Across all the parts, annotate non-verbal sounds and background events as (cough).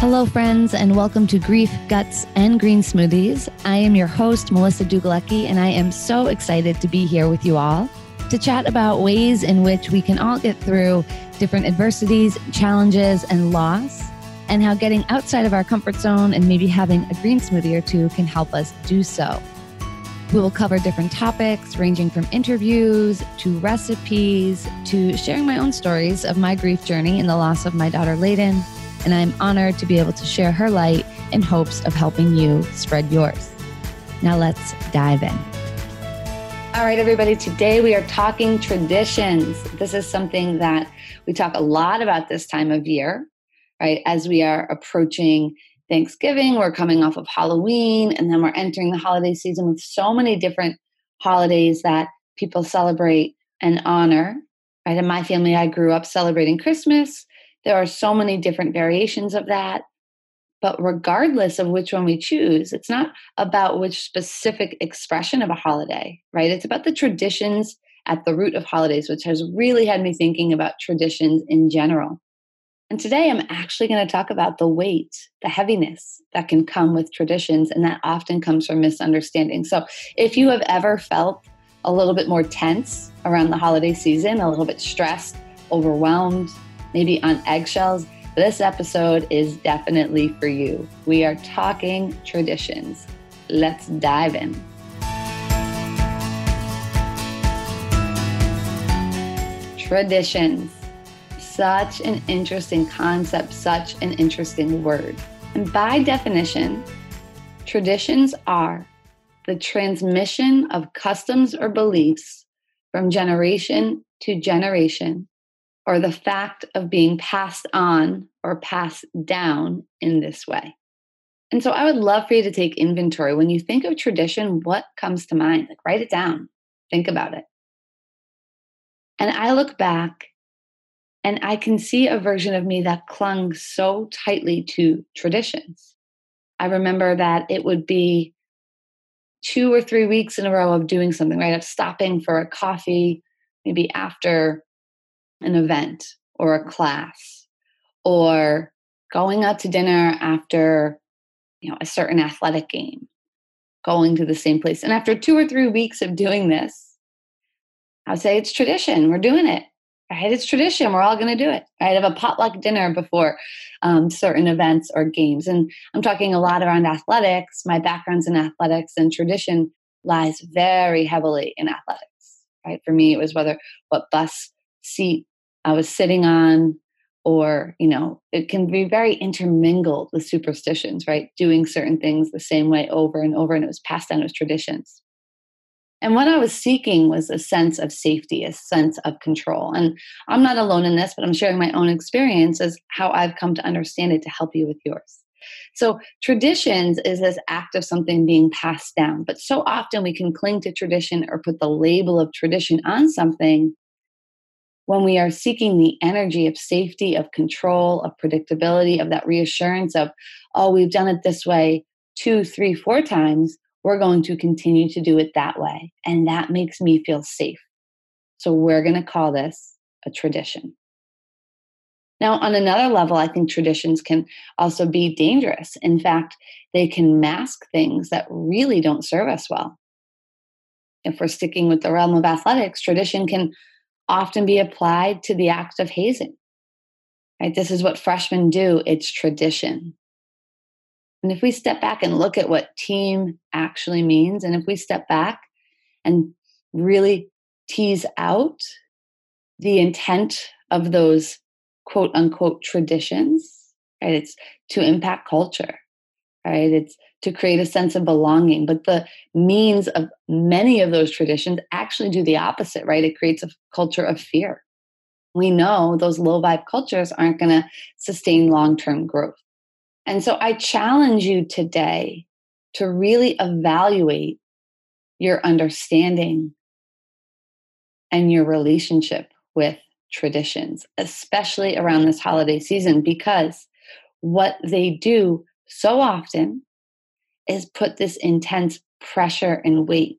Hello, friends, and welcome to Grief, Guts, and Green Smoothies. I am your host, Melissa Dugalecki, and I am so excited to be here with you all to chat about ways in which we can all get through different adversities, challenges, and loss, and how getting outside of our comfort zone and maybe having a green smoothie or two can help us do so. We will cover different topics ranging from interviews to recipes to sharing my own stories of my grief journey and the loss of my daughter Layden and I'm honored to be able to share her light in hopes of helping you spread yours. Now let's dive in. All right, everybody, today we are talking traditions. This is something that we talk a lot about this time of year, right? As we are approaching Thanksgiving, we're coming off of Halloween, and then we're entering the holiday season with so many different holidays that people celebrate and honor. Right? In my family, I grew up celebrating Christmas there are so many different variations of that. But regardless of which one we choose, it's not about which specific expression of a holiday, right? It's about the traditions at the root of holidays, which has really had me thinking about traditions in general. And today I'm actually going to talk about the weight, the heaviness that can come with traditions, and that often comes from misunderstanding. So if you have ever felt a little bit more tense around the holiday season, a little bit stressed, overwhelmed, maybe on eggshells, this episode is definitely for you. We are talking traditions. Let's dive in. Traditions. Such an interesting concept, such an interesting word. And by definition, traditions are the transmission of customs or beliefs from generation to generation or the fact of being passed on or passed down in this way. And so I would love for you to take inventory. When you think of tradition, what comes to mind? Like write it down, think about it. And I look back and I can see a version of me that clung so tightly to traditions. I remember that it would be two or three weeks in a row of doing something, right? Of stopping for a coffee, maybe after an event or a class or going out to dinner after you know a certain athletic game going to the same place. And after two or three weeks of doing this i would say it's tradition. We're doing it. Right it's tradition. We're all going to do it. Right? Have a potluck dinner before um, certain events or games. And i'm talking a lot around athletics. My background's in athletics and tradition lies very heavily in athletics. Right? For me it was whether what bus seat I was sitting on, or, you know, it can be very intermingled with superstitions, right? Doing certain things the same way over and over, and it was passed down as traditions. And what I was seeking was a sense of safety, a sense of control. And I'm not alone in this, but I'm sharing my own experience as how I've come to understand it to help you with yours. So, traditions is this act of something being passed down, but so often we can cling to tradition or put the label of tradition on something when we are seeking the energy of safety, of control, of predictability, of that reassurance of, oh, we've done it this way two, three, four times, we're going to continue to do it that way. And that makes me feel safe. So we're going to call this a tradition. Now, on another level, I think traditions can also be dangerous. In fact, they can mask things that really don't serve us well. If we're sticking with the realm of athletics, tradition can often be applied to the act of hazing. Right? This is what freshmen do, it's tradition. And if we step back and look at what team actually means, and if we step back and really tease out the intent of those quote unquote traditions, right? It's to impact culture, right? It's to create a sense of belonging. But the means of many of those traditions actually do the opposite, right? It creates a culture of fear. We know those low vibe cultures aren't going to sustain long term growth. And so I challenge you today to really evaluate your understanding and your relationship with traditions, especially around this holiday season, because what they do so often is put this intense pressure and weight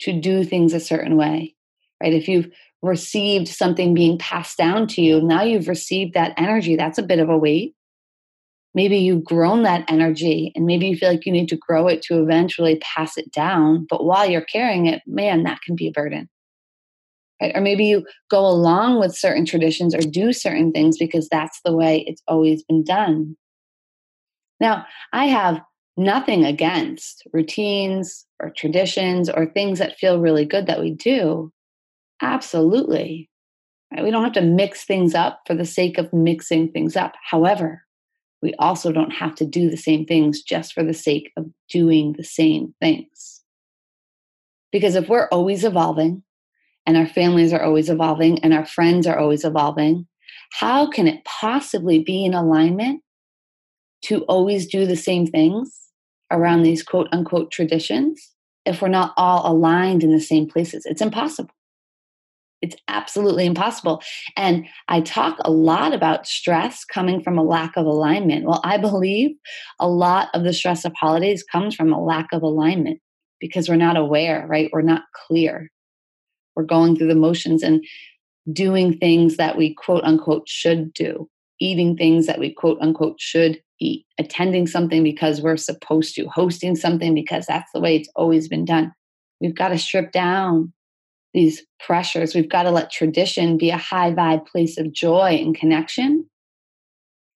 to do things a certain way, right? If you've received something being passed down to you, now you've received that energy. That's a bit of a weight. maybe you've grown that energy and maybe you feel like you need to grow it to eventually pass it down. But while you're carrying it, man, that can be a burden. Right? Or maybe you go along with certain traditions or do certain things because that's the way it's always been done. Now, I have nothing against routines or traditions or things that feel really good that we do. Absolutely. Right? We don't have to mix things up for the sake of mixing things up. However, we also don't have to do the same things just for the sake of doing the same things. Because if we're always evolving and our families are always evolving and our friends are always evolving, how can it possibly be in alignment to always do the same things around these quote unquote traditions if we're not all aligned in the same places? It's impossible. It's absolutely impossible. And I talk a lot about stress coming from a lack of alignment. Well, I believe a lot of the stress of holidays comes from a lack of alignment because we're not aware, right? We're not clear. We're going through the motions and doing things that we quote unquote should do, eating things that we quote unquote should attending something because we're supposed to, hosting something because that's the way it's always been done. We've got to strip down these pressures. We've got to let tradition be a high vibe place of joy and connection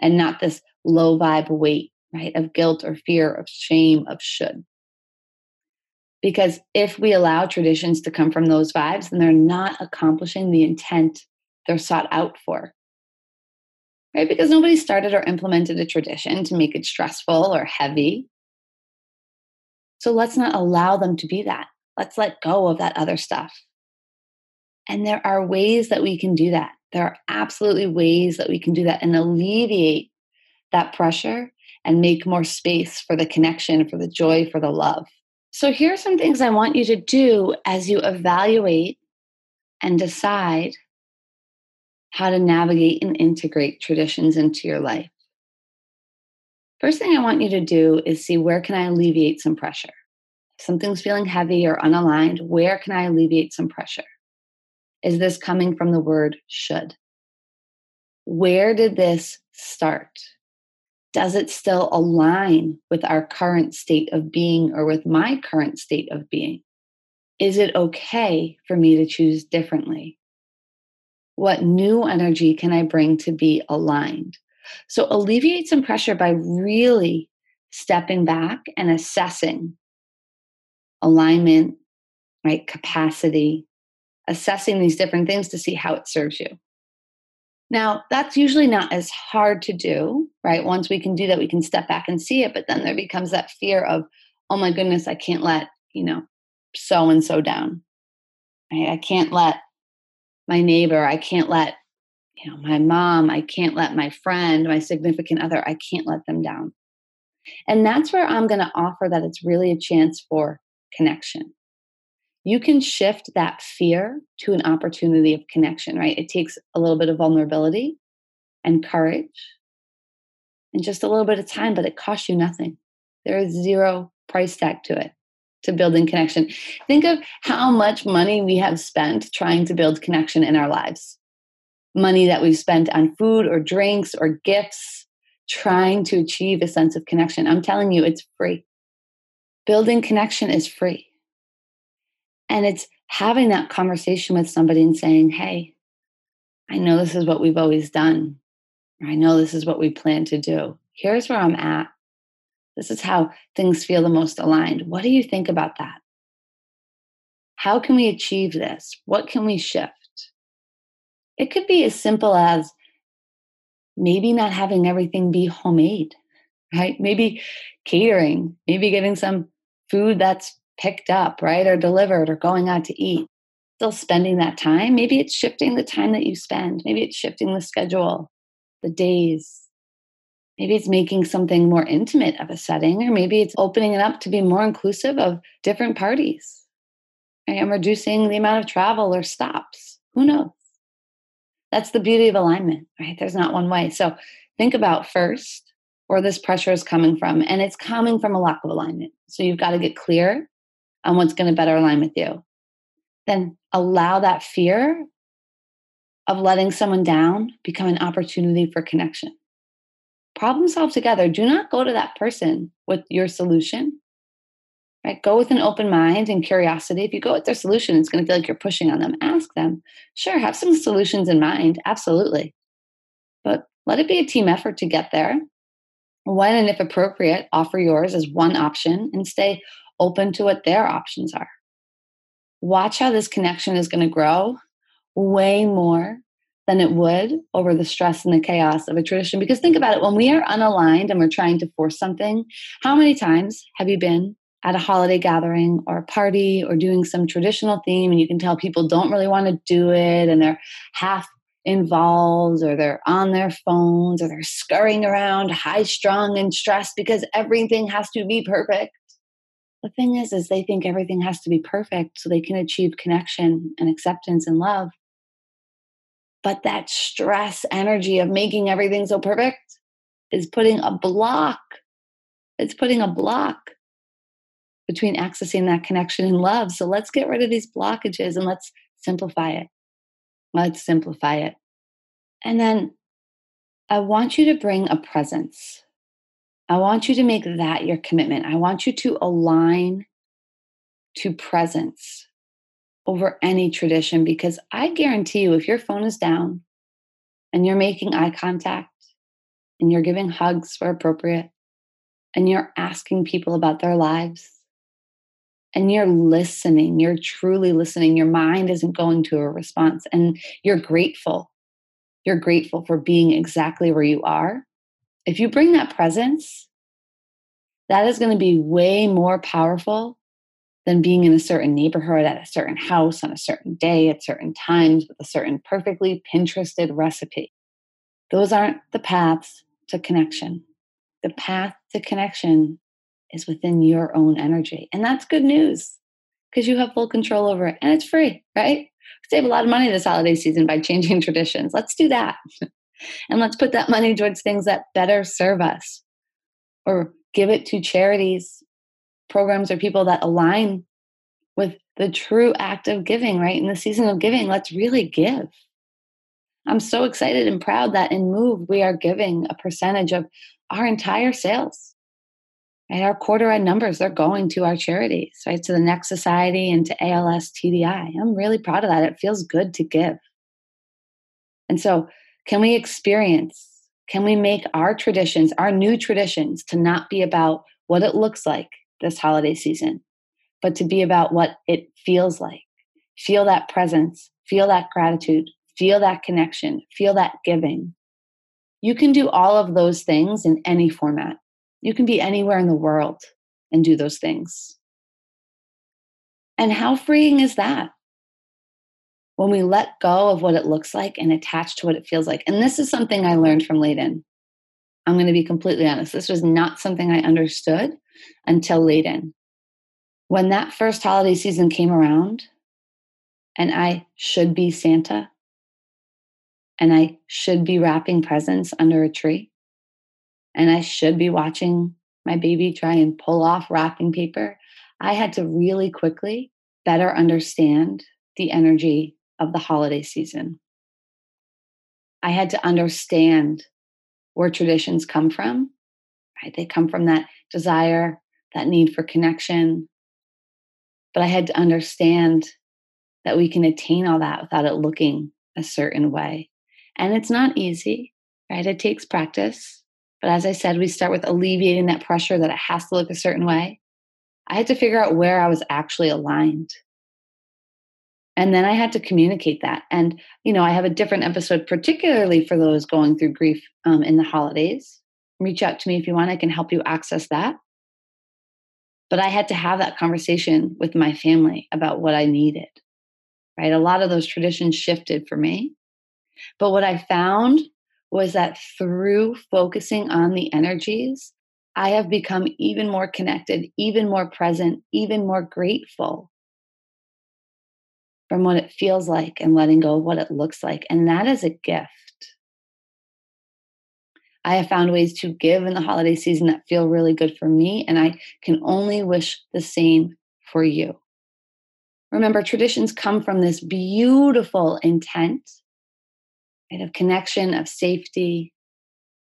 and not this low vibe weight, right? Of guilt or fear, of shame, of should. Because if we allow traditions to come from those vibes, then they're not accomplishing the intent they're sought out for. Right? Because nobody started or implemented a tradition to make it stressful or heavy. So let's not allow them to be that. Let's let go of that other stuff. And there are ways that we can do that. There are absolutely ways that we can do that and alleviate that pressure and make more space for the connection, for the joy, for the love. So, here are some things I want you to do as you evaluate and decide how to navigate and integrate traditions into your life. First thing I want you to do is see where can I alleviate some pressure? If something's feeling heavy or unaligned, where can I alleviate some pressure? Is this coming from the word should? Where did this start? Does it still align with our current state of being or with my current state of being? Is it okay for me to choose differently? What new energy can I bring to be aligned? So, alleviate some pressure by really stepping back and assessing alignment, right? Capacity, assessing these different things to see how it serves you. Now, that's usually not as hard to do, right? Once we can do that, we can step back and see it. But then there becomes that fear of, oh my goodness, I can't let, you know, so and so down. Right? I can't let my neighbor, I can't let, you know, my mom, I can't let my friend, my significant other, I can't let them down. And that's where I'm going to offer that it's really a chance for connection you can shift that fear to an opportunity of connection, right? It takes a little bit of vulnerability and courage and just a little bit of time, but it costs you nothing. There is zero price tag to it to building connection. Think of how much money we have spent trying to build connection in our lives. Money that we've spent on food or drinks or gifts, trying to achieve a sense of connection. I'm telling you, it's free. Building connection is free. And it's having that conversation with somebody and saying, hey, I know this is what we've always done. I know this is what we plan to do. Here's where I'm at. This is how things feel the most aligned. What do you think about that? How can we achieve this? What can we shift? It could be as simple as maybe not having everything be homemade, right? Maybe catering, maybe getting some food that's picked up, right? Or delivered or going out to eat. Still spending that time. Maybe it's shifting the time that you spend. Maybe it's shifting the schedule, the days. Maybe it's making something more intimate of a setting, or maybe it's opening it up to be more inclusive of different parties. I am reducing the amount of travel or stops. Who knows? That's the beauty of alignment, right? There's not one way. So think about first where this pressure is coming from, and it's coming from a lack of alignment. So you've got to get clear on what's going to better align with you. Then allow that fear of letting someone down become an opportunity for connection. Problem solve together. Do not go to that person with your solution. Right? Go with an open mind and curiosity. If you go with their solution, it's going to feel like you're pushing on them. Ask them. Sure, have some solutions in mind. Absolutely. But let it be a team effort to get there. When and if appropriate, offer yours as one option and stay open to what their options are. Watch how this connection is going to grow way more than it would over the stress and the chaos of a tradition. Because think about it when we are unaligned and we're trying to force something, how many times have you been at a holiday gathering or a party or doing some traditional theme and you can tell people don't really want to do it and they're half involved or they're on their phones or they're scurrying around high strung and stressed because everything has to be perfect the thing is is they think everything has to be perfect so they can achieve connection and acceptance and love but that stress energy of making everything so perfect is putting a block it's putting a block between accessing that connection and love. So let's get rid of these blockages and let's simplify it. Let's simplify it. And then i want you to bring a presence. I want you to make that your commitment. I want you to align to presence over any tradition because I guarantee you, if your phone is down and you're making eye contact and you're giving hugs where appropriate and you're asking people about their lives and you're listening, you're truly listening, your mind isn't going to a response and you're grateful. You're grateful for being exactly where you are if you bring that presence, that is going to be way more powerful than being in a certain neighborhood at a certain house on a certain day at certain times with a certain perfectly Pinterested recipe. Those aren't the paths to connection. The path to connection is within your own energy. And that's good news because you have full control over it and it's free, right? Save a lot of money this holiday season by changing (laughs) traditions. Let's do that. (laughs) And let's put that money towards things that better serve us or give it to charities, programs, or people that align with the true act of giving, right? In the season of giving, let's really give. I'm so excited and proud that in Move, we are giving a percentage of our entire sales. Right? Our quarter end numbers, they're going to our charities, right? To the Next Society and to ALS TDI. I'm really proud of that. It feels good to give. And so can we experience? Can we make our traditions, our new traditions, to not be about what it looks like this holiday season, but to be about what it feels like? Feel that presence, feel that gratitude, feel that connection, feel that giving. You can do all of those things in any format. You can be anywhere in the world and do those things. And how freeing is that? when we let go of what it looks like and attach to what it feels like. And this is something I learned from Layden. I'm going to be completely honest. This was not something I understood until Layden. When that first holiday season came around, and I should be Santa, and I should be wrapping presents under a tree, and I should be watching my baby try and pull off wrapping paper, I had to really quickly better understand the energy of the holiday season. I had to understand where traditions come from, right? They come from that desire, that need for connection. But I had to understand that we can attain all that without it looking a certain way. And it's not easy, right? It takes practice. But as I said, we start with alleviating that pressure that it has to look a certain way. I had to figure out where I was actually aligned and then i had to communicate that. And you know i have a different episode particularly for those going through grief um, in the holidays. Reach out to me if you want i can help you access that. But i had to have that conversation with my family about what i needed right? A lot of those traditions shifted for me. But what i found was that through focusing on the energies i have become even more connected even more present even more grateful from what it feels like and letting go of what it looks like. And that is a gift. I have found ways to give in the holiday season that feel really good for me, and I can only wish the same for you. Remember, traditions come from this beautiful intent right, of connection, of safety,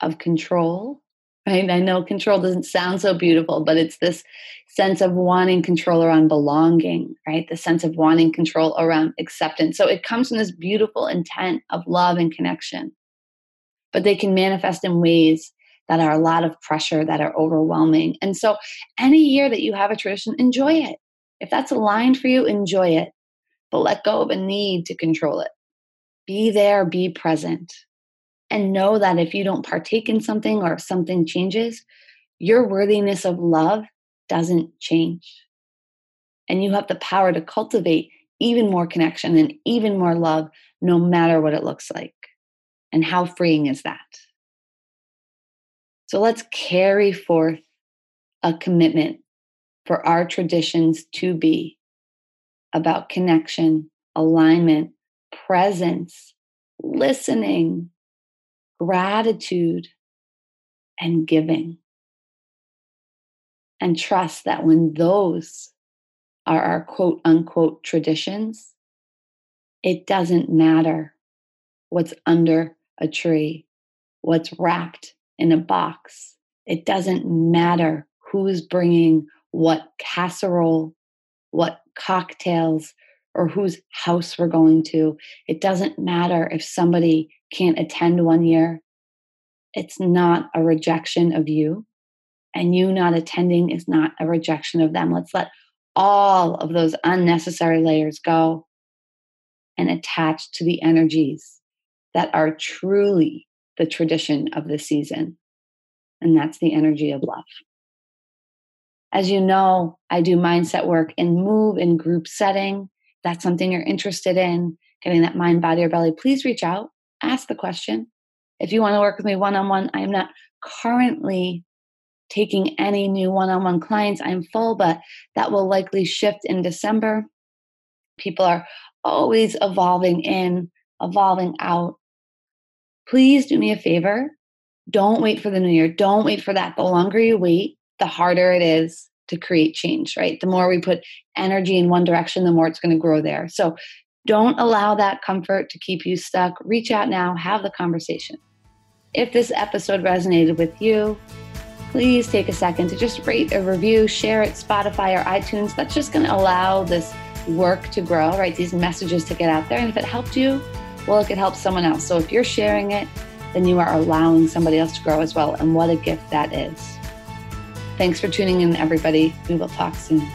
of control, right? I know control doesn't sound so beautiful, but it's this sense of wanting control around belonging, right? The sense of wanting control around acceptance. So it comes from this beautiful intent of love and connection. But they can manifest in ways that are a lot of pressure, that are overwhelming. And so any year that you have a tradition, enjoy it. If that's aligned for you, enjoy it. But let go of a need to control it. Be there, be present and know that if you don't partake in something or if something changes, your worthiness of love doesn't change. And you have the power to cultivate even more connection and even more love, no matter what it looks like. And how freeing is that? So let's carry forth a commitment for our traditions to be about connection, alignment, presence, listening, gratitude, and giving. And trust that when those are our quote unquote traditions, it doesn't matter what's under a tree, what's wrapped in a box. It doesn't matter who's bringing what casserole, what cocktails, or whose house we're going to. It doesn't matter if somebody can't attend one year. It's not a rejection of you. And you not attending is not a rejection of them. Let's let all of those unnecessary layers go and attach to the energies that are truly the tradition of the season. And that's the energy of love. As you know, I do mindset work and move in group setting. That's something you're interested in, getting that mind, body, or belly. Please reach out ask the question. If you want to work with me one on one, I am not currently taking any new one on one clients. I'm full, but that will likely shift in December. People are always evolving in, evolving out. Please do me a favor. Don't wait for the new year. Don't wait for that. The longer you wait, the harder it is to create change, right? The more we put energy in one direction, the more it's going to grow there. So don't allow that comfort to keep you stuck. Reach out now, have the conversation. If this episode resonated with you, please take a second to just rate a review, share it, Spotify or iTunes. That's just going to allow this work to grow, right? These messages to get out there. And if it helped you, well, it could help someone else. So if you're sharing it, then you are allowing somebody else to grow as well. And what a gift that is. Thanks for tuning in, everybody. We will talk soon.